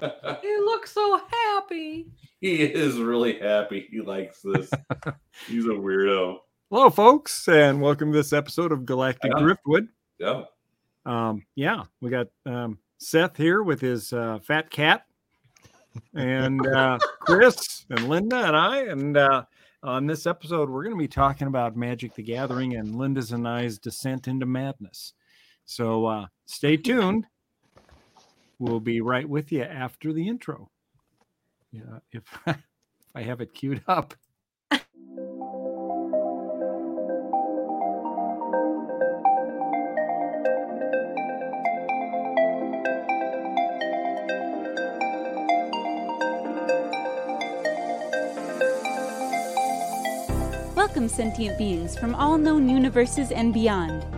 he looks so happy. He is really happy. He likes this. He's a weirdo. Hello, folks, and welcome to this episode of Galactic Yeah. Driftwood. Yeah. Um, yeah, we got um, Seth here with his uh, fat cat, and uh, Chris and Linda and I. And uh, on this episode, we're going to be talking about Magic the Gathering and Linda's and I's descent into madness. So uh, stay tuned. We'll be right with you after the intro. Yeah, if, if I have it queued up. Welcome, sentient beings from all known universes and beyond.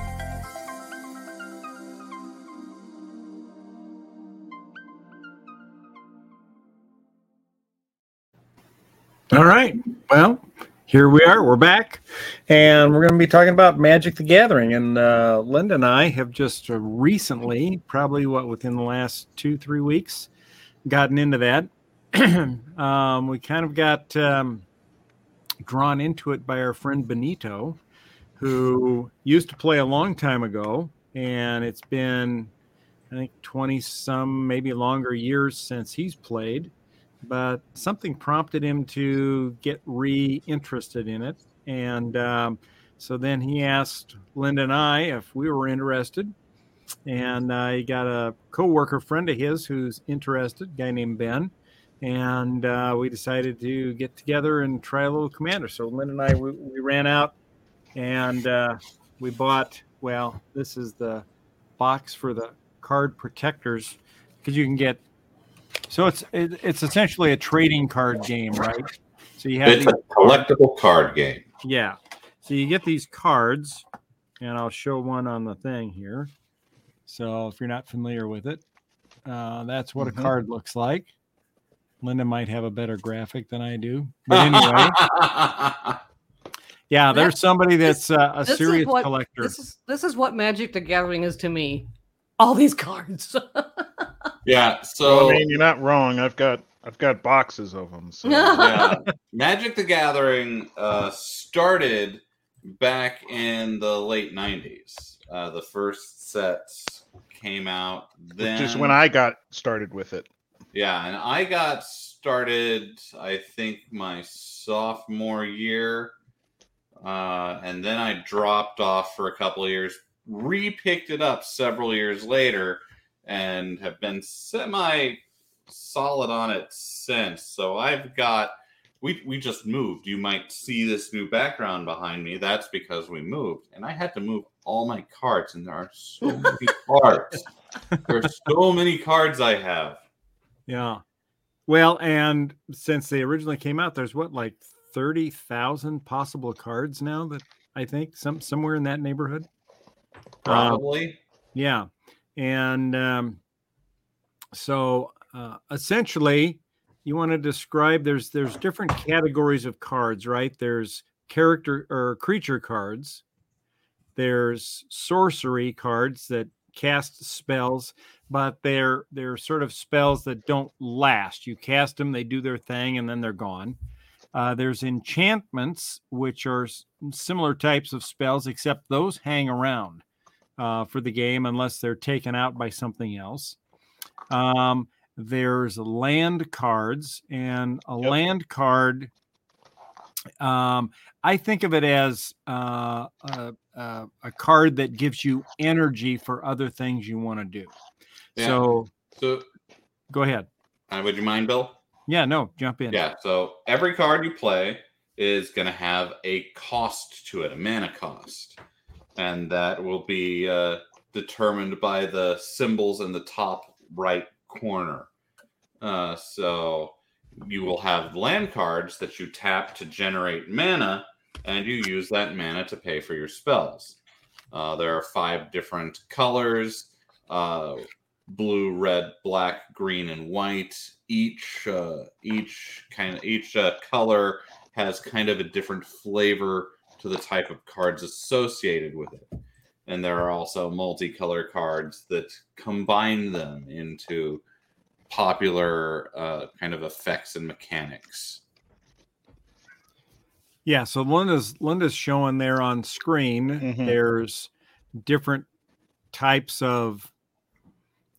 All right. Well, here we are. We're back, and we're going to be talking about Magic the Gathering. And uh, Linda and I have just uh, recently, probably what within the last two three weeks, gotten into that. um, we kind of got um, drawn into it by our friend Benito, who used to play a long time ago, and it's been I think twenty some, maybe longer years since he's played but something prompted him to get re-interested in it. And um, so then he asked linda and i if we were interested. And uh, he got a co-worker friend of his who's interested a guy named ben. And uh, we decided to get together and try a little commander. So linda and i we, we ran out and uh, we bought well this is the box for the card protectors. Because you can get so it's it, it's essentially a trading card game, right? So you have It's these, a collectible card game. yeah. So you get these cards, and I'll show one on the thing here. So if you're not familiar with it, uh, that's what Mhm. a card looks like. Linda might have a better graphic than I do, but anyway, yeah. There's somebody that's uh, a This is serious what- collector. This is this is what Magic the Gathering is to me. All these cards. yeah. So So I mean, you're not wrong. I've got I've got boxes of them. So yeah, Magic the Gathering uh, started back in the late '90s. Uh, the first sets came out then. just when I got started with it. Yeah, and I got started, I think, my sophomore year. Uh, and then I dropped off for a couple of years, re-picked it up several years later, and have been semi solid on it since. So I've got we we just moved. You might see this new background behind me. That's because we moved. And I had to move all my cards, and there are so many cards. There are so many cards I have. Yeah. Well, and since they originally came out, there's what like thirty thousand possible cards now that I think some somewhere in that neighborhood. Uh, Probably. yeah, and um, so uh, essentially, you want to describe there's there's different categories of cards, right? There's character or creature cards. There's sorcery cards that cast spells, but they're they're sort of spells that don't last. You cast them, they do their thing, and then they're gone. Uh, there's enchantments, which are similar types of spells, except those hang around uh, for the game unless they're taken out by something else. Um, there's land cards, and a Yep. land card. Um, I think of it as uh, a, a, a card that gives you energy for other things you want to do. Yeah. So So, go ahead. uh, would you mind, Bill? Yeah, no, jump in. Yeah. So every card you play is going to have a cost to it, a mana cost, and that will be uh, determined by the symbols in the top right corner. Uh, so you will have land cards that you tap to generate mana, and you use that mana to pay for your spells. Uh, there are five different colors uh, blue, red, black, green, and white. Each uh, each kind of each uh, color has kind of a different flavor to the type of cards associated with it. And there are also multicolor cards that combine them into popular uh, kind of effects and mechanics. Yeah, so Linda's Linda's showing there on screen. Mhm. There's different types of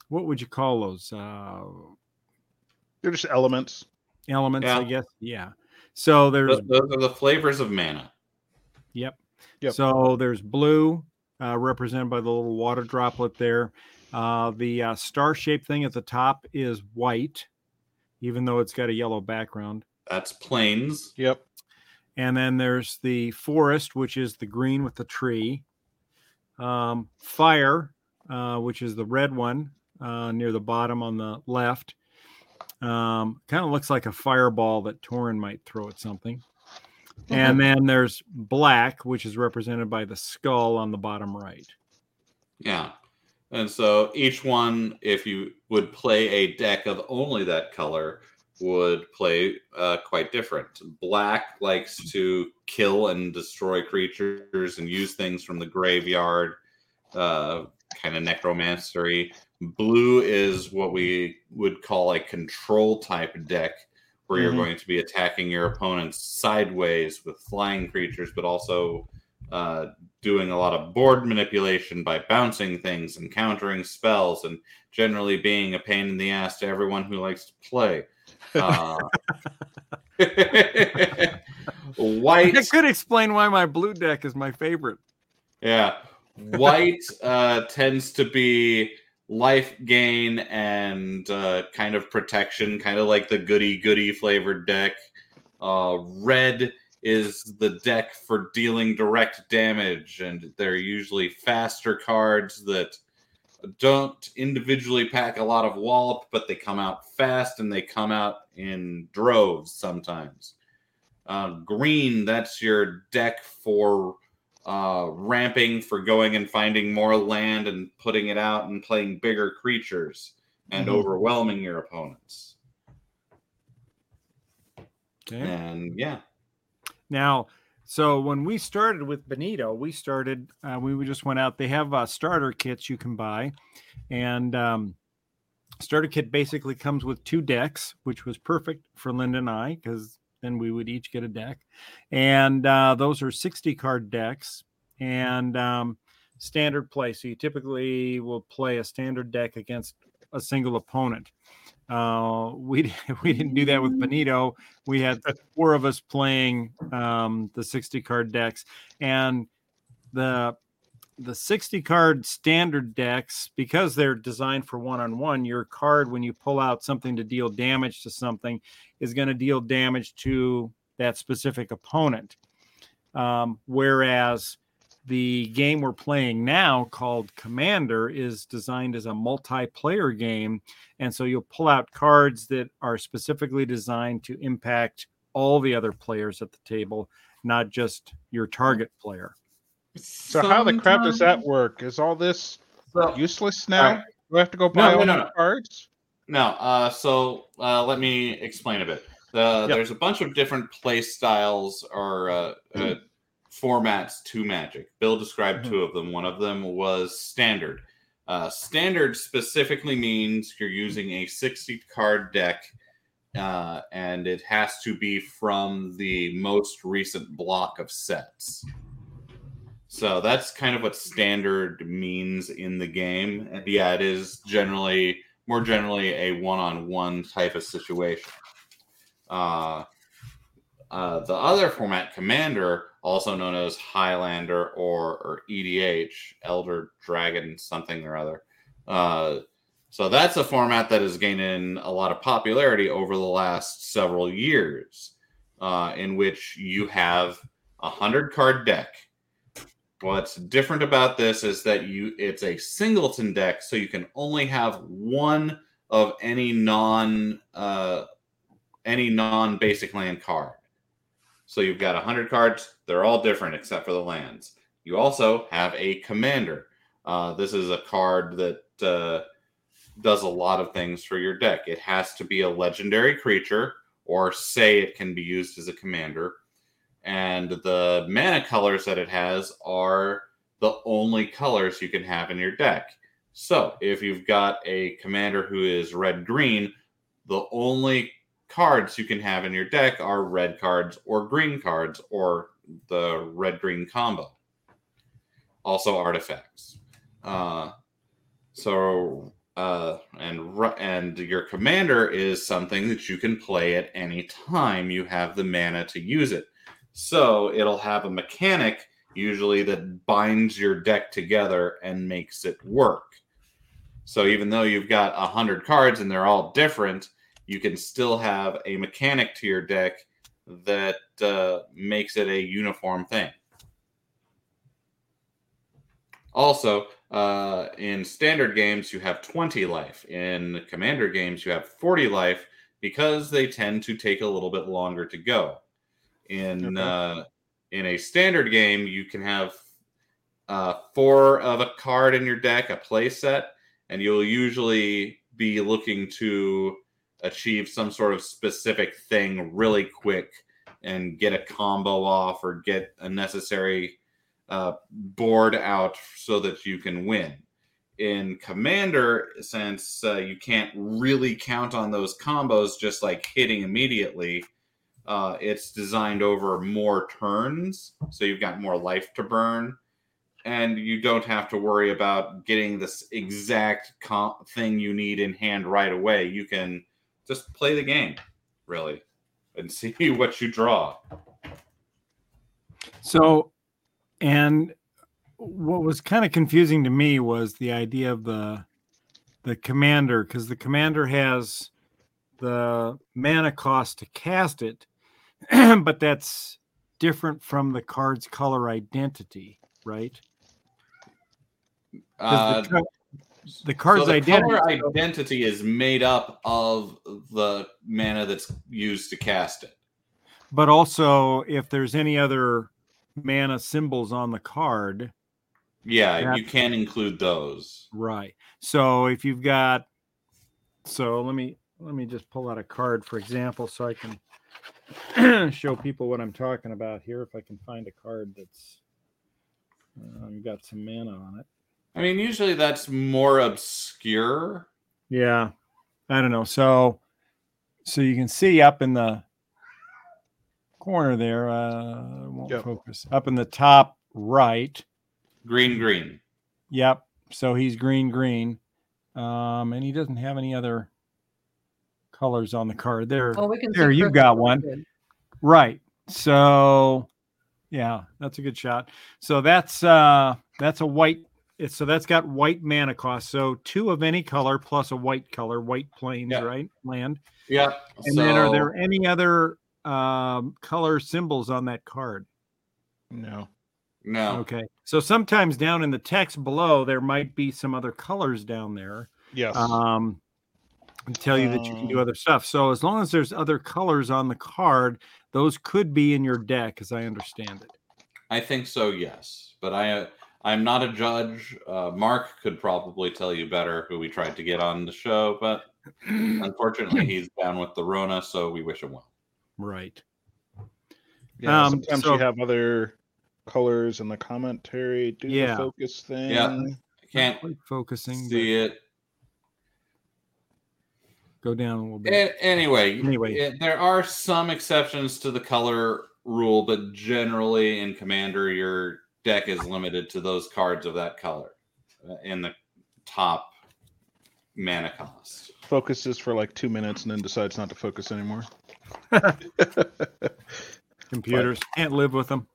what would you call those uh, They're just elements. elements? I guess. Yeah. So there's Th- Those are the flavors of mana. Yep. Yep. So there's blue, uh, represented by the little water droplet there. Uh, the uh, star shaped thing at the top is white, even though it's got a yellow background. That's plains. Yep. And then there's the forest, which is the green with the tree. Um, fire, uh, which is the red one uh, near the bottom on the left. Um, kind of looks like a fireball that Torin might throw at something. And then there's black, which is represented by the skull on the bottom right. Yeah. And so each one, if you would play a deck of only that color, would play uh, quite different. Black likes to kill and destroy creatures and use things from the graveyard, uh, kind of necromancery. Blue is what we would call a control type deck, where Mhm. you're going to be attacking your opponents sideways with flying creatures, but also uh, doing a lot of board manipulation by bouncing things and countering spells and generally being a pain in the ass to everyone who likes to play. Uh, white, That could explain why my blue deck is my favorite. yeah, white uh, tends to be life gain and uh, kind of protection, kind of like the goody goody flavored deck. Uh, red is the deck for dealing direct damage, and they're usually faster cards that don't individually pack a lot of wallop, but they come out fast and they come out in droves sometimes. Uh, green, that's your deck for uh, ramping, for going and finding more land and putting it out and playing bigger creatures and Mhm. overwhelming your opponents. Okay. And yeah, Now, so when we started with Benito, we started, uh, we just went out. They have uh, starter kits you can buy. And um, starter kit basically comes with two decks, which was perfect for Linda and I because then we would each get a deck. And uh, those are 60 card decks and um, standard play. So you typically will play a standard deck against a single opponent. Uh, we we didn't do that with Benito. We had four of us playing um, the 60 card decks, and the the 60 card standard decks because they're designed for one on one. Your card, when you pull out something to deal damage to something, is going to deal damage to that specific opponent. Um, whereas the game we're playing now called Commander is designed as a multiplayer game and so you'll pull out cards that are specifically designed to impact all the other players at the table, not just your target player. So how the crap does that work? Is all this So- useless now? Alright. Do I have to go buy no, all no, the no. cards? No, uh, so uh, let me explain a bit. Uh, Yep. There's a bunch of different play styles or uh, uh, formats to Magic. Bill described two of them. One of them was standard. Uh, standard specifically means you're using a 60 card deck, uh, and it has to be from the most recent block of sets. So that's kind of what standard means in the game. And yeah, it is generally more generally a one-on-one type of situation. Uh, uh, the other format, Commander, also known as Highlander or, or EDH, Elder Dragon something or other. Uh, so that's a format that has gained a lot of popularity over the last several years, uh, in which you have a hundred card deck. What's different about this is that you it's a singleton deck, so you can only have one of any non uh, any non-basic land card. So you've got 100 cards. They're all different except for the lands. You also have a commander. Uh, this is a card that uh, does a lot of things for your deck. It has to be a legendary creature, or say it can be used as a commander. And the mana colors that it has are the only colors you can have in your deck. So if you've got a commander who is red green, the only cards you can have in your deck are red cards or green cards or the red green combo. Also artifacts. Uh, so uh, and and your commander is something that you can play at any time you have the mana to use it. So it'll have a mechanic usually that binds your deck together and makes it work. So even though you've got a hundred cards and they're all different, you can still have a mechanic to your deck that uh, makes it a uniform thing. Also, uh, in standard games, you have 20 life. In commander games, you have 40 life because they tend to take a little bit longer to go. In Okay. uh, in a standard game, you can have uh, four of a card in your deck, a play set, and you'll usually be looking to achieve some sort of specific thing really quick and get a combo off or get a necessary uh, board out so that you can win. In Commander, since uh, you can't really count on those combos just like hitting immediately, uh, it's designed over more turns. So you've got more life to burn. And you don't have to worry about getting this exact com- thing you need in hand right away. You can just play the game, really, and see what you draw. So, and what was kind of confusing to me was the idea of the the commander because the commander has the mana cost to cast it, but that's different from the card's color identity, right? Uh, the, the card's so the identity. identity is made up of the mana that's used to cast it. but also if there's any other mana symbols on the card, Yeah. you can include those. Right. So if you've got so let me let me just pull out a card for example so I can show people what I'm talking about here if I can find a card that's um, got some mana on it. I mean, usually that's more obscure. Yeah. I don't know. So so you can see up in the corner there uh won't Yep. focus. Up in the top right. Green, green. Yep. So he's green green. Um and he doesn't have any other colors on the card there. Oh, we can. see There, you've got one. good. Right. So yeah, that's a good shot. So that's uh that's a white it's so that's got white mana cost. So two of any color plus a white color, white plains, Yeah. right? Land. Yeah. And then are there any other um color symbols on that card? No. no? Okay. So sometimes down in the text below there might be some other colors down there. Yes. um, and tell you that you can do Um, other stuff. So as long as there's other colors on the card, those could be in your deck, as I understand it. I think so. Yes, but I I'm not a judge. Uh, Mark could probably tell you better who we tried to get on the show, but unfortunately he's down with the Rona, so we wish him well. Right. yeah, um, sometimes so- you have other colors in the commentary. Do Yeah. the focus thing. Yeah. I can't Quite focusing. but see it. Go down a little bit. A- anyway, Anyway. it- there are some exceptions to the color rule, but generally in Commander, your deck is limited to those cards of that color uh, in the top mana cost. Focuses for like two minutes and then decides not to focus anymore. Computers can't live with them.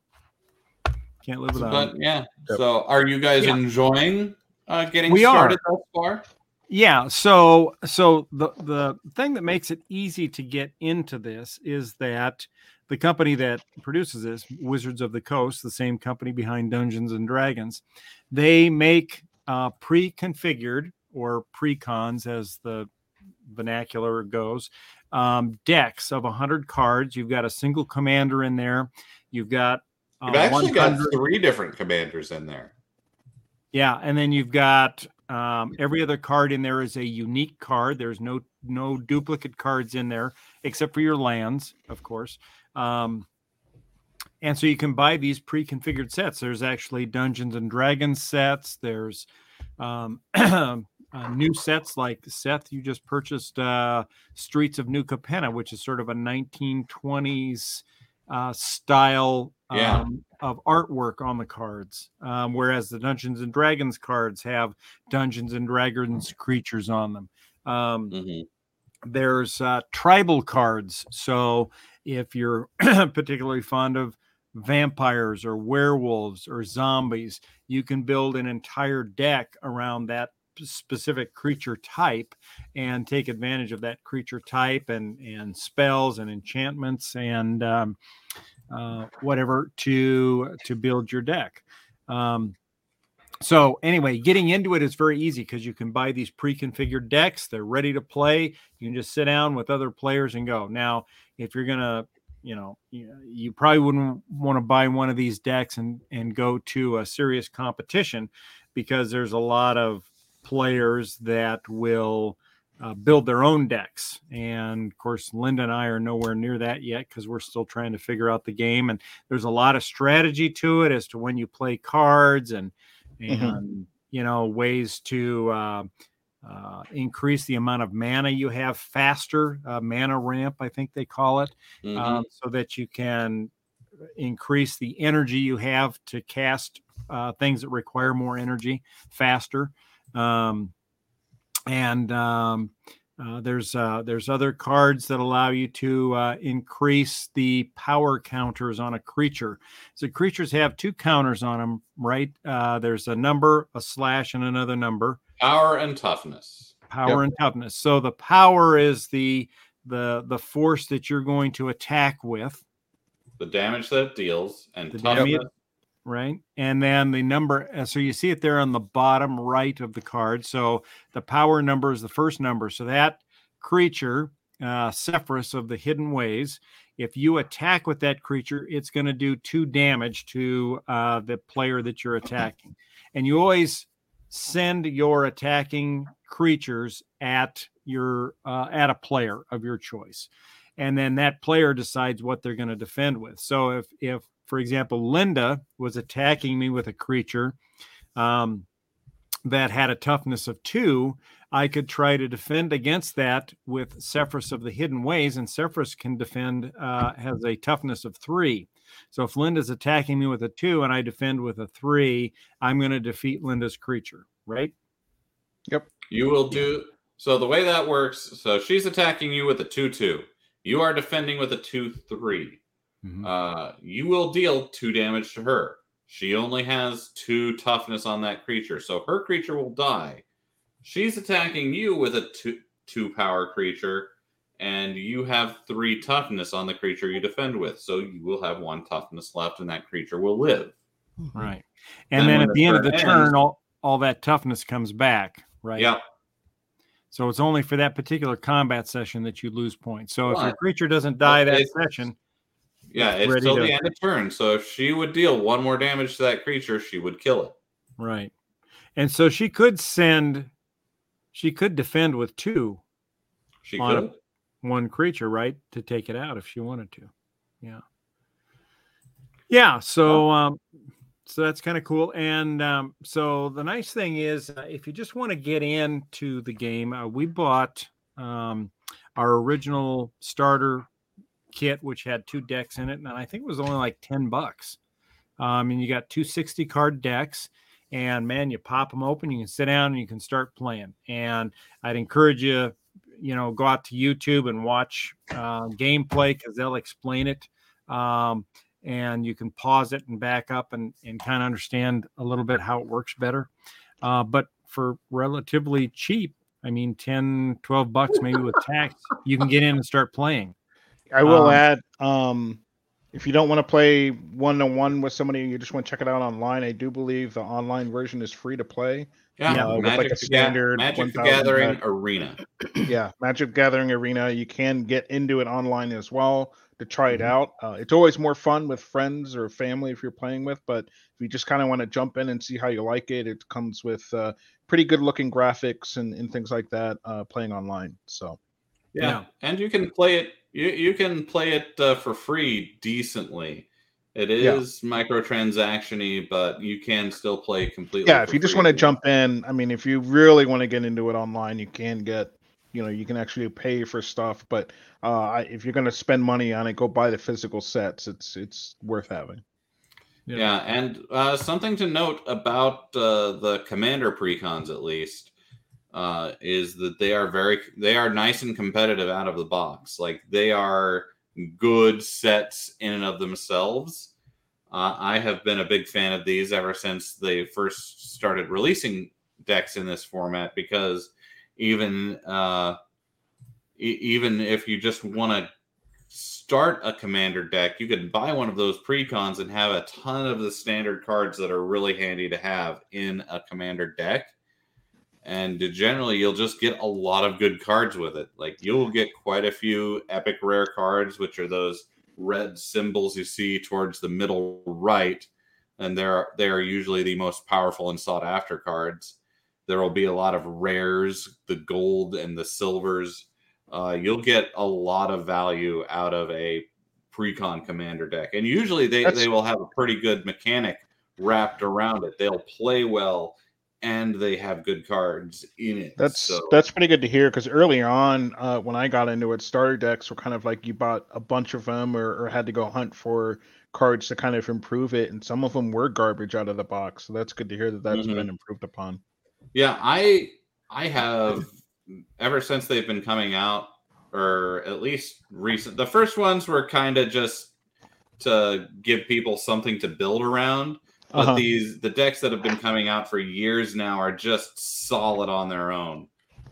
Can't live without But them. yeah, Yep. so are you guys Yeah. enjoying uh, getting We are. started thus far? Yeah. So so the the thing that makes it easy to get into this is that the company that produces this, Wizards of the Coast, the same company behind Dungeons and Dragons, they make uh, pre-configured or pre-cons as the vernacular goes. Um, decks of 100 cards. You've got a single commander in there. You've got uh, You've actually got three different commanders in there. yeah, and then you've got um, every other card in there is a unique card. There's no no duplicate cards in there except for your lands, of course. Um, and so you can buy these pre-configured sets. There's actually Dungeons and Dragons sets. There's um, uh, new sets like Seth. You just purchased uh, Streets of New Capenna, which is sort of a 1920s uh, style Yeah. um, of artwork on the cards, um, whereas the Dungeons and Dragons cards have Dungeons and Dragons creatures on them. Um, Mhm. there's uh, tribal cards. So if you're particularly fond of vampires or werewolves or zombies, you can build an entire deck around that specific creature type and take advantage of that creature type and and spells and enchantments and um, uh, whatever to to build your deck. Um, so anyway, getting into it is very easy because you can buy these pre-configured decks. They're ready to play. You can just sit down with other players and go. Now, if you're gonna, you know, you, probably wouldn't want to buy one of these decks and and go to a serious competition because there's a lot of players that will uh, build their own decks. And of course, Linda and I are nowhere near that yet because we're still trying to figure out the game. And there's a lot of strategy to it as to when you play cards and and Mhm. you know ways to uh, uh, increase the amount of mana you have faster. Uh, mana ramp, I think they call it, Mhm. um, so that you can increase the energy you have to cast uh, things that require more energy faster. Um, and um, uh, there's uh, there's other cards that allow you to uh, increase the power counters on a creature. So creatures have two counters on them, right? Uh, there's a number, a slash, and another number. Power and toughness. Power and toughness. So the power is the the the force that you're going to attack with, The damage that it deals and The toughness. damage- right? And then the number. uh, So you see it there on the bottom right of the card. So the power number is the first number. So that creature, uh, of the Hidden Ways, if you attack with that creature, it's going to do two damage to uh, the player that you're attacking. And you always send your attacking creatures at your uh, at a player of your choice, and then that player decides what they're going to defend with. So if if for example Linda was attacking me with a creature um, that had a toughness of two, I could try to defend against that with Sefris of the Hidden Ways, and Sefris can defend uh, has a toughness of three. So if Linda's attacking me with a two and I defend with a three, I'm going to defeat Linda's creature, right? Yep. You will do so. The way that works, so she's attacking you with a two-two. You are defending with a two-three. Uh, you will deal two damage to her. She only has two toughness on that creature, so her creature will die. She's attacking you with a two two power creature, and you have three toughness on the creature you defend with. So you will have one toughness left, and that creature will live. Right. And Then then at the the end of the turn turn, all, all that toughness comes back, right? Yeah. So it's only for that particular combat session that you lose points. So if your creature doesn't die that session, Yeah, It's till to- the end of turn. So if she would deal one more damage to that creature, she would kill it. right. And so she could send, she could defend with two, She On a- could. one creature, right, to take it out if she wanted to. Yeah. Yeah. So, um, so that's kind of cool. And um, so the nice thing is, uh, if you just want to get into the game, uh, we bought um, our original starter kit, which had two decks in it, and I think it was only like ten bucks. Um, and you got two sixty card decks, and man, you pop them open, you can sit down and you can start playing. And I'd encourage you, you know, go out to YouTube and watch uh, gameplay because they'll explain it. Um, and you can pause it and back up and, and kind of understand a little bit how it works better. Uh, but for relatively cheap, I mean, 10, 12 bucks maybe with tax, you can get in and start playing. I will Um, add, um, if you don't want to play one on one with somebody, you just want to check it out online. I do believe the online version is free to play. Yeah, Yeah, with, Magic, like, a the Ga- standard Magic the 1000 Gathering deck. Arena. yeah, Magic Gathering Arena. You can get into it online as well to try it Mhm. out. Uh, it's always more fun with friends or family if you're playing with, but if you just kind of want to jump in and see how you like it, it comes with uh, pretty good looking graphics and, and things like that uh, playing online. So Yeah. Yeah. and you can play it. You you can play it uh, for free decently. It is Yeah. microtransaction-y, but you can still play completely. yeah, if you just want to jump in, I mean, if you really want to get into it online, you can get, you know, you can actually pay for stuff. But uh, if you're going to spend money on it, go buy the physical sets. It's it's worth having. Yeah. Yeah, and uh, something to note about uh, the commander precons, at least, uh, is that they are very they are nice and competitive out of the box. Like they are good sets in and of themselves. Uh, I have been a big fan of these ever since they first started releasing decks in this format because even uh, e- even if you just want to start a commander deck, you can buy one of those precons and have a ton of the standard cards that are really handy to have in a commander deck. And generally, you'll just get a lot of good cards with it. Like you'll get quite a few epic rare cards, which are those red symbols you see towards the middle right, and they're they are usually the most powerful and sought after cards. There will be a lot of rares, the gold and the silvers uh, you'll get a lot of value out of a precon commander deck and usually they, That's- they will have a pretty good mechanic wrapped around it they'll play well and they have good cards in it That's so that's pretty good to hear because early on, uh, when I got into it, starter decks were kind of like you bought a bunch of them or, or had to go hunt for cards to kind of improve it, and some of them were garbage out of the box. So that's good to hear that that's Mhm. been improved upon. yeah i i have ever since they've been coming out or at least recent the first ones were kind of just to give people something to build around but Uh-huh. these the decks that have been coming out for years now are just solid on their own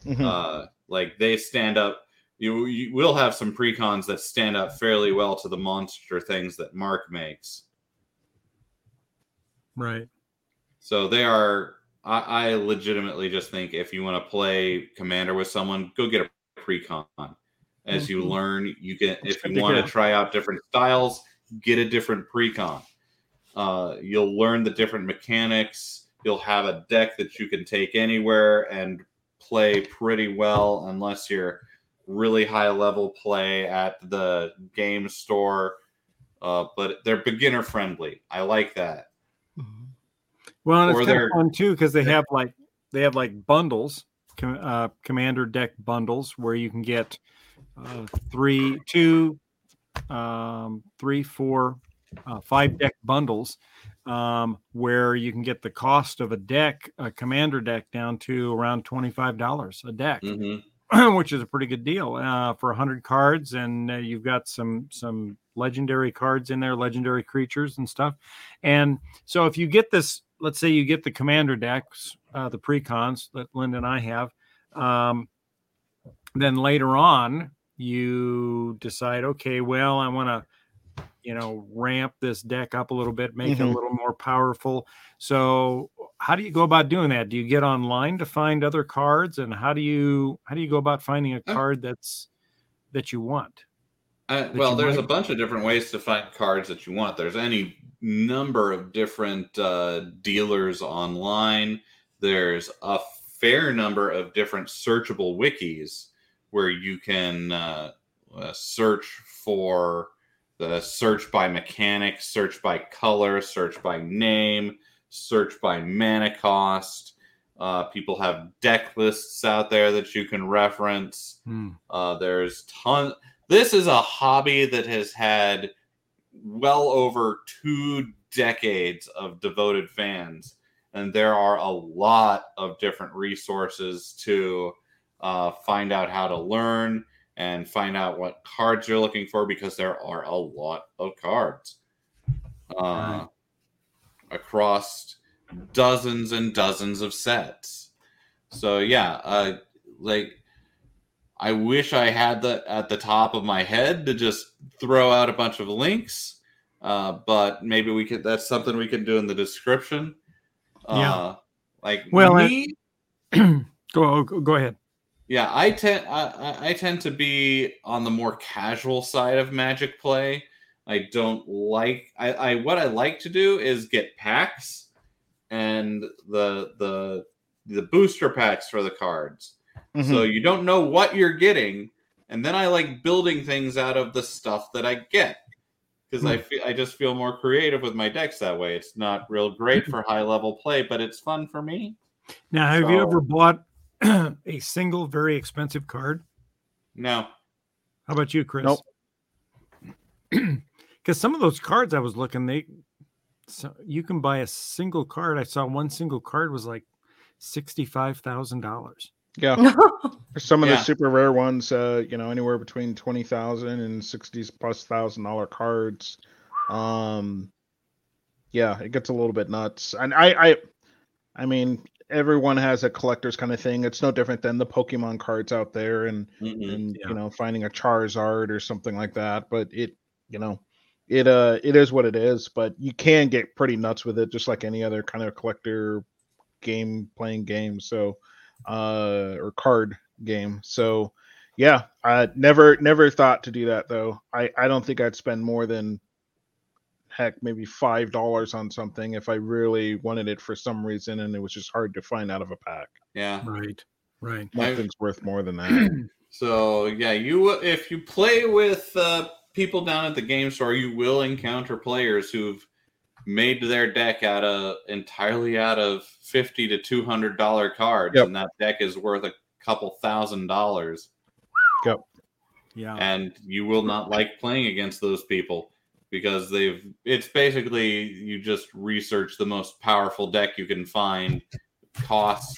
Mhm. uh like they stand up you, you will have some precons that stand up fairly well to the monster things that mark makes Right. so they are i, I legitimately just think if you want to play commander with someone go get a precon as you Mhm. learn you can if you want to try out different styles get a different precon uh, you'll learn the different mechanics. You'll have a deck that you can take anywhere and play pretty well unless you're really high level play at the game store. Uh, but they're beginner friendly. I like that. Well, and Or it's kind of fun too because they have like they have like bundles, com- uh, commander deck bundles where you can get uh, three, two, um, three, four, uh, five deck bundles, um, where you can get the cost of a deck, a commander deck, down to around twenty five dollars a deck. hmm which is a pretty good deal uh, for 100 cards and uh, you've got some some legendary cards in there legendary creatures and stuff and so if you get this let's say you get the commander decks uh, the precons that linda and i have um, then later on you decide okay well i want to you know ramp this deck up a little bit make it a Mhm. little more powerful so how do you go about doing that do you get online to find other cards and how do you how do you go about finding a Uh, card that's that you want Uh, that well, you there's a bunch of different ways to find cards that you want. There's any number of different uh, dealers online. There's a fair number of different searchable wikis where you can uh, uh, search for the search by mechanic, search by color, search by name, search by mana cost. Uh, people have deck lists out there that you can reference. Uh, there's ton. This is a hobby that has had well over two decades of devoted fans, and there are a lot of different resources to uh, find out how to learn and find out what cards you're looking for because there are a lot of cards uh, across dozens and dozens of sets. So yeah, uh, like I wish I had that at the top of my head to just throw out a bunch of links, uh, but maybe we could. That's something we could do in the description. Yeah. Uh, like Well, me, go go ahead. Yeah, I tend I, I- tend to be on the more casual side of Magic play. I don't like I, I what I like to do is get packs and the the the booster packs for the cards. Mhm. So you don't know what you're getting, and then I like building things out of the stuff that I get because I feel I just feel more creative with my decks that way. It's not real great for high level play, but it's fun for me. Now, have you ever bought a single very expensive card? No, How about you, Chris? Nope. Because some of those cards I was looking, they so you can buy a single card. I saw one single card was like sixty-five thousand dollars. yeah. For some of Yeah. the super rare ones, uh, you know, anywhere between twenty thousand and sixty plus thousand dollar cards. Um, yeah, it gets a little bit nuts. And I, I, I mean, everyone has a collector's kind of thing. It's no different than the Pokemon cards out there, and Mm-mm. and Yeah. you know, finding a Charizard or something like that. But it, you know, it uh, it is what it is. But you can get pretty nuts with it, just like any other kind of collector game playing game. So uh or card game so yeah i never never thought to do that though i i don't think i'd spend more than heck maybe five dollars on something if i really wanted it for some reason and it was just hard to find out of a pack yeah. Right. Right. I've- nothing's worth more than that So yeah, you if you play with uh, people down at the game store, you will encounter players who've made their deck out of entirely out of fifty to two hundred dollar cards, Yep. and that deck is worth a couple thousand dollars. Yeah. and you will not like playing against those people because they've it's basically you just research the most powerful deck you can find cost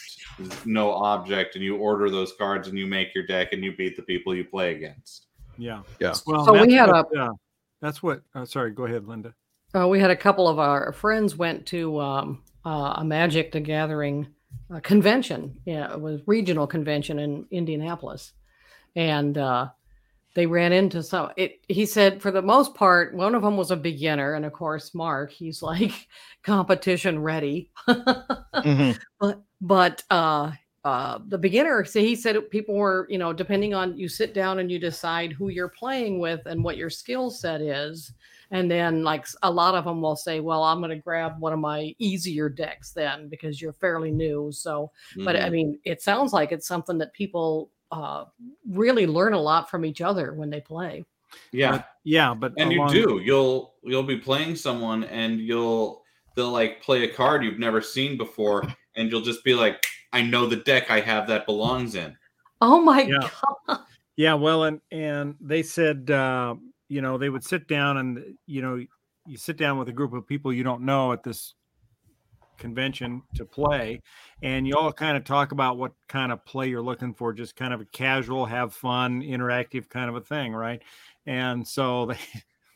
no object and you order those cards and you make your deck and you beat the people you play against Yeah. Yeah. Well, So we that's had what, uh, that's what. Uh, sorry. Go ahead, Linda. Uh, we had a couple of our friends went to um, uh, a Magic the Gathering uh, convention. Yeah, it was regional convention in Indianapolis, and uh, they ran into some. It. He said for the most part, one of them was a beginner, and of course, Mark, he's like competition ready. Mhm. but but uh uh the beginner so he said people were you know depending on you sit down and you decide who you're playing with and what your skill set is and then like a lot of them will say well i'm going to grab one of my easier decks then because you're fairly new so but i Mhm. mean it sounds like it's something that people uh really learn a lot from each other when they play. Yeah. But- yeah, but and you do. You'll you'll be playing someone and you'll they'll like play a card you've never seen before and you'll just be like i know the deck i have that belongs in. Oh my Yeah. god. Yeah, well, and and they said, uh, you know, they would sit down and you know, you sit down with a group of people you don't know at this convention to play, and you all kind of talk about what kind of play you're looking for, just kind of a casual, have fun, interactive kind of a thing, right? And so they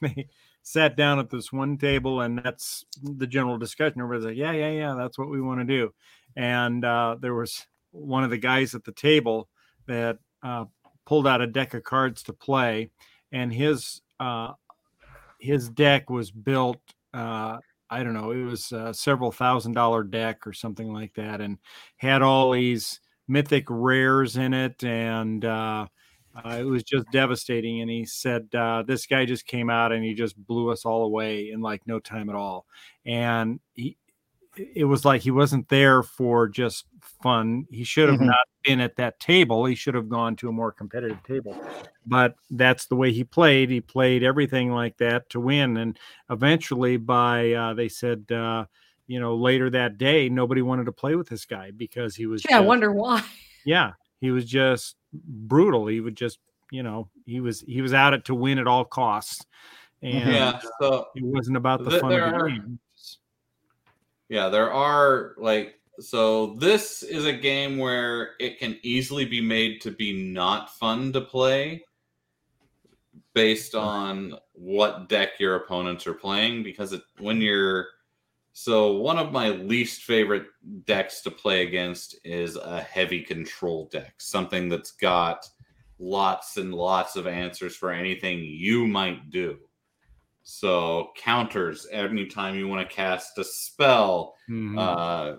they sat down at this one table, and that's the general discussion. Everybody's like, yeah, yeah, yeah, that's what we want to do. And uh, there was one of the guys at the table that uh, pulled out a deck of cards to play, and his uh, his deck was built. Uh, I don't know, it was a several thousand dollar deck or something like that, and had all these mythic rares in it, and uh, uh, it was just devastating. And he said uh, this guy just came out and he just blew us all away in like no time at all, and he. It was like he wasn't there for just fun. He should have Mhm. not been at that table. He should have gone to a more competitive table. But that's the way he played. He played everything like that to win. And eventually, by uh, they said, uh, you know, later that day, nobody wanted to play with this guy because he was. yeah i wonder why Yeah, he was just brutal. He would just, you know, he was he was out it to win at all costs, and yeah so it wasn't about the Th- fun of the are- game. Yeah, there are like so this is a game where it can easily be made to be not fun to play based on what deck your opponents are playing because it, when you're so one of my least favorite decks to play against is a heavy control deck, something that's got lots and lots of answers for anything you might do. So counters anytime you want to cast a spell, Mhm. uh,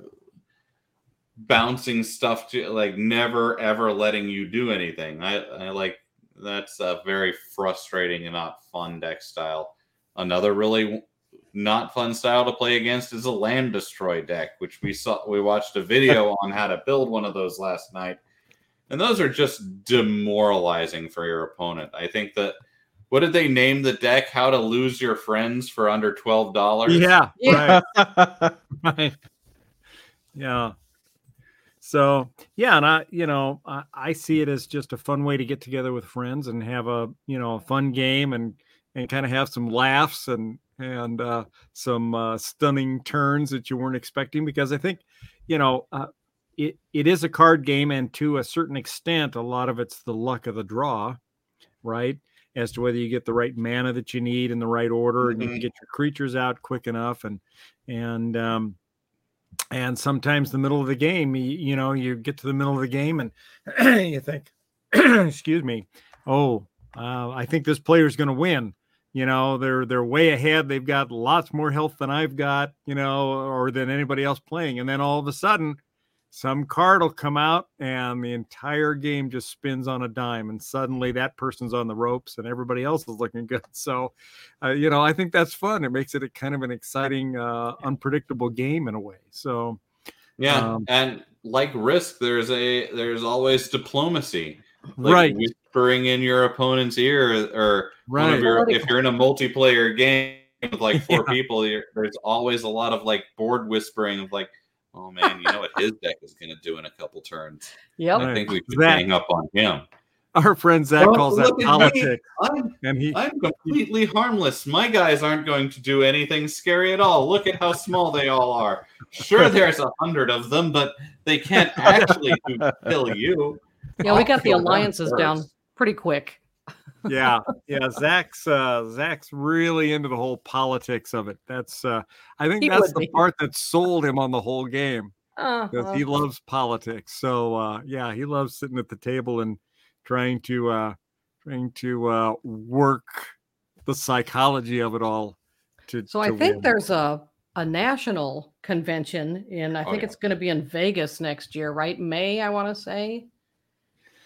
bouncing stuff to like never ever letting you do anything. I, I like that's a very frustrating and not fun deck style. Another really not fun style to play against is a land destroy deck, which we saw we watched a video on how to build one of those last night. And those are just demoralizing for your opponent. I think that what did they name the deck? How to lose your friends for under twelve dollars? yeah, Yeah. right. right. Yeah. So yeah, and I, you know, I, I see it as just a fun way to get together with friends and have a, you know, a fun game and and kind of have some laughs and and uh, some uh, stunning turns that you weren't expecting. Because I think, you know, uh, it it is a card game, and to a certain extent, a lot of it's the luck of the draw, right? As to whether you get the right mana that you need in the right order, and you can Mhm. get your creatures out quick enough, and and um, and sometimes the middle of the game, you, you know, you get to the middle of the game and you think, excuse me, oh, uh, I think this player's going to win. You know, they're they're way ahead. They've got lots more health than I've got, you know, or than anybody else playing. And then all of a sudden, some card will come out and the entire game just spins on a dime and suddenly that person's on the ropes and everybody else is looking good. So uh, you know i think that's fun. It makes it a kind of an exciting uh, unpredictable game in a way. So Yeah, Um, and like risk, there's a there's always diplomacy. Like right. whispering in your opponent's ear, or right. your if you're in a multiplayer game with like four Yeah. people, you're, there's always a lot of like board whispering of like, oh man, you know what his deck is going to do in a couple turns. Yep. I think we could Zach. gang up on him. our friend zach Well, calls that look at me. politics I'm and he I'm completely harmless. My guys aren't going to do anything scary at all. Look at how small they all are. Sure, there's a hundred of them, but they can't actually do- kill you. Yeah, we I'll got the alliances down pretty quick. Yeah yeah zach's uh zach's really into the whole politics of it that's uh i think He that's the be. part that sold him on the whole game Uh, because he loves politics. So uh, yeah, he loves sitting at the table and trying to uh, trying to uh, work the psychology of it all. To so I think win. there's a a national convention and I Oh, think yeah. it's going to be in Vegas next year, right? May I want to say.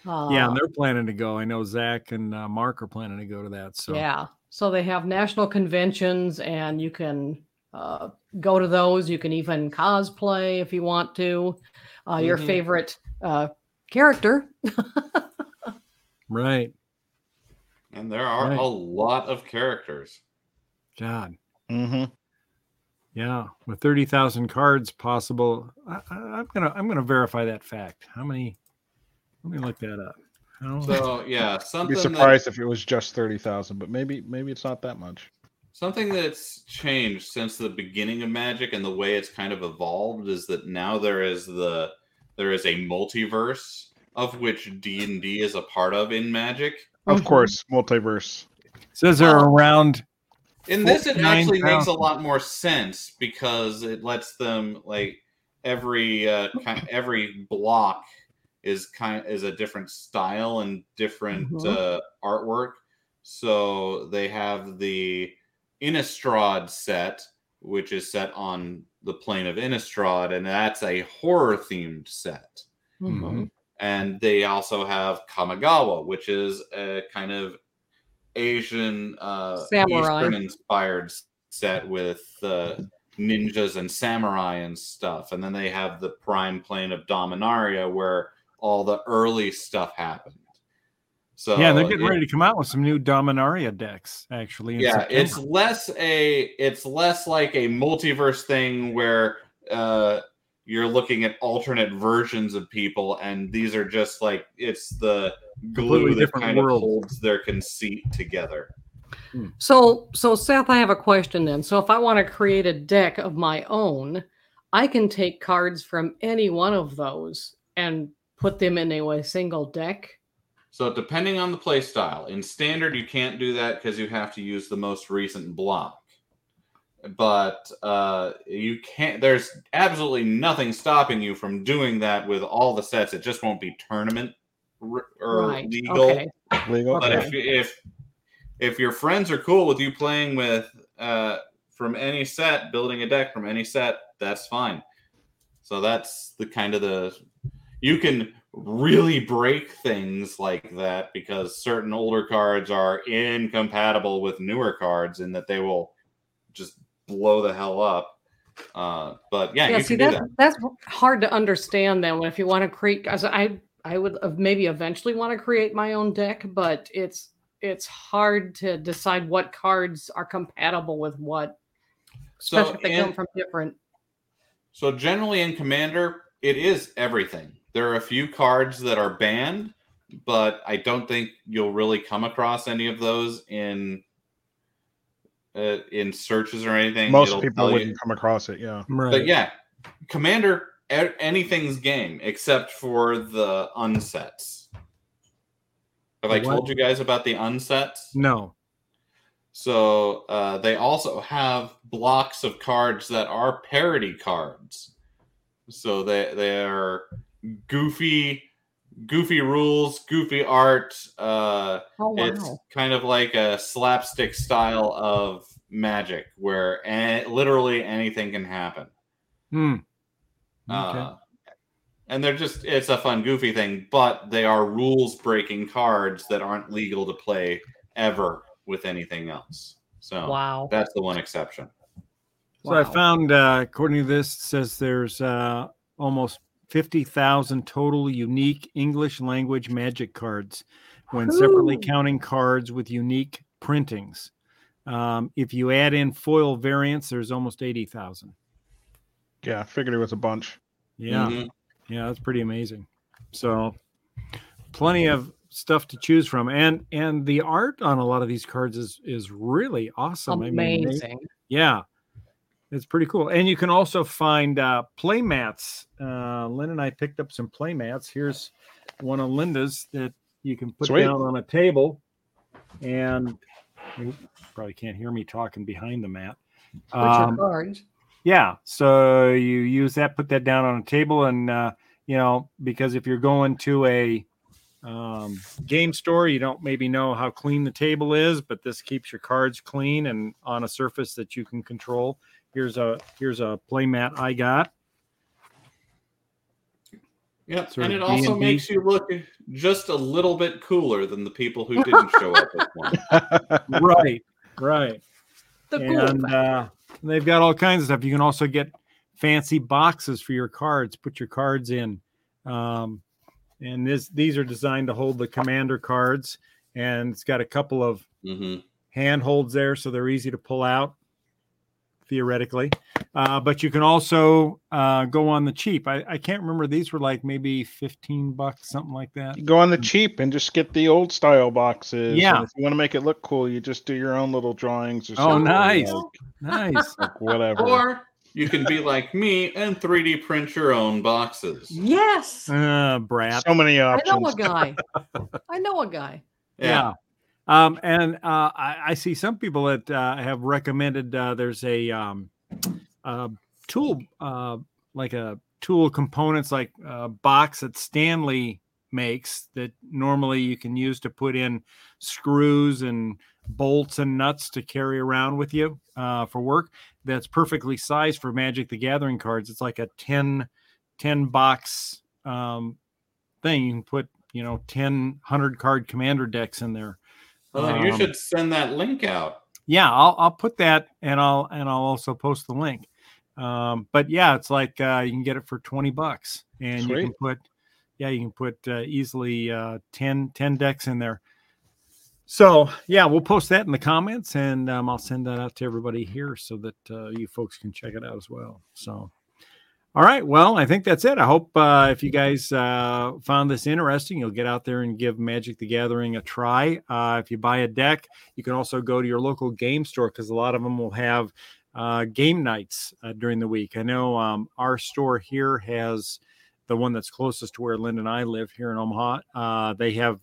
Uh, yeah, and they're planning to go. I know Zach and uh, Mark are planning to go to that. So Yeah. So they have national conventions and you can uh, go to those. You can even cosplay if you want to. Uh, Your Mhm. favorite uh, character. right, And there are Right. a lot of characters. God, hmm yeah, with thirty thousand cards possible. I, I, I'm gonna I'm gonna verify that fact. How many? Let me look that up. So yeah, I'd something be that- surprised if it was just thirty thousand, but maybe maybe it's not that much. Something that's changed since the beginning of Magic and the way it's kind of evolved is that now there is the there is a multiverse of which D and D is a part of in Magic. Of Mhm. course, multiverse. says they're Well, around. In this, it actually makes a lot more sense because it lets them like every uh, every block is kind of, is a different style and different Mhm. uh, artwork. So they have the Innistrad set, which is set on the plane of Innistrad, and that's a horror themed set. Mhm. And they also have Kamigawa, which is a kind of Asian uh, Samurai. Eastern inspired set with uh, ninjas and samurai and stuff. And then they have the prime plane of Dominaria, where all the early stuff happened. So yeah, they're getting it- ready to come out with some new Dominaria decks. Actually, yeah September. it's less a it's less like a multiverse thing where uh you're looking at alternate versions of people and these are just like it's the glue that different kind world. of holds their conceit together So, so Seth, I have a question then. So, if I want to create a deck of my own, I can take cards from any one of those and put them in a single deck. so depending on the play style in standard you can't do that because you have to use the most recent block but uh you can't there's absolutely nothing stopping you from doing that with all the sets it just won't be tournament r- or right. legal Okay. Legal. But Okay. if if if your friends are cool with you playing with uh, from any set, building a deck from any set, that's fine. So that's the kind of the you can really break things like that because certain older cards are incompatible with newer cards in that they will just blow the hell up. Uh, but yeah, yeah you see can do that, that. that's hard to understand then if you want to create i i would maybe eventually want to create my own deck but it's it's hard to decide what cards are compatible with what So especially if they come from different So generally in Commander, it is everything. There are a few cards that are banned, but I don't think you'll really come across any of those in uh, in searches or anything. Most It'll people wouldn't come across it. Yeah. Right. But yeah, Commander, anything's game except for the unsets. Have I what? told you guys about the unsets? No. So uh, they also have blocks of cards that are parody cards. So they they are goofy, goofy rules, goofy art. Uh, oh wow It's kind of like a slapstick style of magic where a- literally anything can happen. Hmm. Okay. Uh, and they're just it's a fun goofy thing, but they are rules breaking cards that aren't legal to play ever with anything else. So wow that's the one exception. So I found, uh, according to this, it says there's uh, almost 50,000 total unique English language magic cards when separately counting cards with unique printings. Um, if you add in foil variants, there's almost 80,000. Yeah. I figured it was a bunch. Yeah. Mhm. Yeah, that's pretty amazing. So plenty of stuff to choose from. And and the art on a lot of these cards is is really awesome. I mean, they- amazing yeah, it's pretty cool. And you can also find uh, play mats. Uh, Lynn and I picked up some play mats. Here's one of Linda's that you can put Sweet. down on a table. And you probably can't hear me talking behind the mat. Um, cards yeah, so you use that, put that down on a table, and uh, you know because if you're going to a um, game store, you don't maybe know how clean the table is, but this keeps your cards clean and on a surface that you can control. Here's a here's a play mat I got. Yep. Sort and it also D&D. makes you look just a little bit cooler than the people who didn't show up at one. right, right. the cool and uh, they've got all kinds of stuff. You can also get fancy boxes for your cards. Put your cards in, um, and this these are designed to hold the commander cards. And it's got a couple of hmm handholds there, so they're easy to pull out theoretically. Uh, but you can also uh, go on the cheap. I, I can't remember; these were like maybe fifteen bucks, something like that. You go on the cheap and just get the old style boxes. and Yeah. if you want to make it look cool, you just do your own little drawings or Oh, something. nice. Like, Nice. like whatever. Or you can be like me and 3D print your own boxes. yes Uh, brat. so many options. i know a guy i know a guy Yeah. Um, and uh, I, I see some people that uh, have recommended uh, there's a um, uh, tool, uh, like a tool components, like a box that Stanley makes that normally you can use to put in screws and bolts and nuts to carry around with you uh, for work. That's perfectly sized for Magic the Gathering cards. It's like a 10, 10 box um, thing. You can put, you know, 10, 100 card commander decks in there. Well, you Um, should send that link out. yeah i'll i'll put that and i'll and i'll also post the link. Um but yeah it's like uh you can get it for 20 bucks and you can put yeah you can put uh, easily uh 10 10 decks in there. So yeah we'll post that in the comments and um, i'll send that out to everybody here so that uh, you folks can check it out as well. So all right well i think that's it i hope uh, if you guys uh, found this interesting you'll get out there and give magic the gathering a try uh, if you buy a deck you can also go to your local game store because a lot of them will have uh, game nights uh, during the week. I know um, our store here has the one that's closest to where Lynn and I live here in Omaha. Uh, they have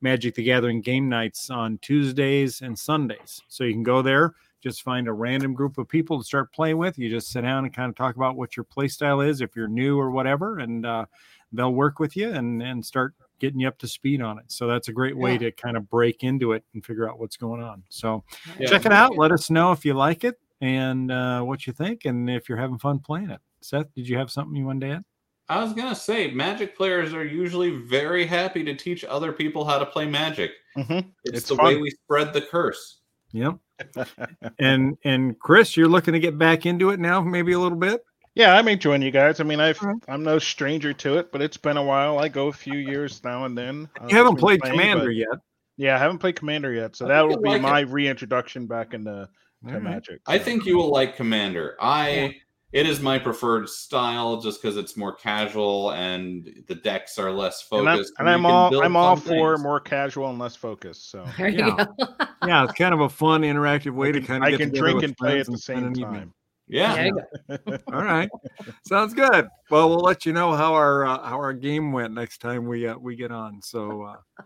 Magic the Gathering game nights on Tuesdays and Sundays. So you can go there, just find a random group of people to start playing with. You just sit down and kind of talk about what your play style is, if you're new or whatever, and uh, they'll work with you and, and start getting you up to speed on it. So that's a great way Yeah. to kind of break into it and figure out what's going on. So Yeah. check it out. Let us know if you like it and uh, what you think, and if you're having fun playing it. Seth, did you have something you wanted to add? I was gonna say, Magic players are usually very happy to teach other people how to play Magic. Mhm. It's, It's the way we spread the curse. Yep. And and Chris, you're looking to get back into it now, maybe a little bit. Yeah, I'm enjoying you guys. I mean, I've Alright. I'm no stranger to it, but it's been a while. I go a few years now and then. uh, You haven't played playing, Commander but- yet. Yeah, I haven't played Commander yet, so I that will be like it. my reintroduction back into to All right. Magic. I think you will like Commander. I it is my preferred style just because it's more casual and the decks are less and I'm, focused. and I'm can all I'm all fun for things. more casual and less focused. So There you Yeah. go. Yeah, it's kind of a fun, interactive way I to kind of I get can together drink with and play at the same time. Yeah. There you go. All right, sounds good. Well, we'll let you know how our uh, how our game went next time we uh, we get on. So, uh, all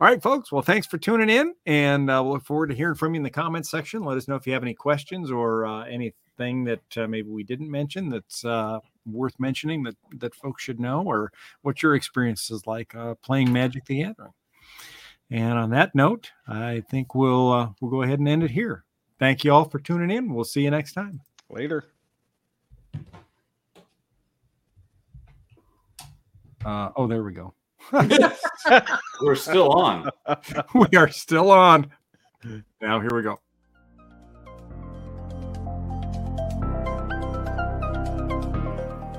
right, folks. Well, thanks for tuning in, and uh, we'll look forward to hearing from you in the comments section. Let us know if you have any questions or uh, anything that uh, maybe we didn't mention that's uh, worth mentioning that that folks should know, or what your experience is like uh, playing Magic: The Gathering. And on that note, I think we'll uh, we'll go ahead and end it here. Thank you all for tuning in. We'll see you next time. Later. Uh, oh, there we go. We're still on. we are still on. Now here we go.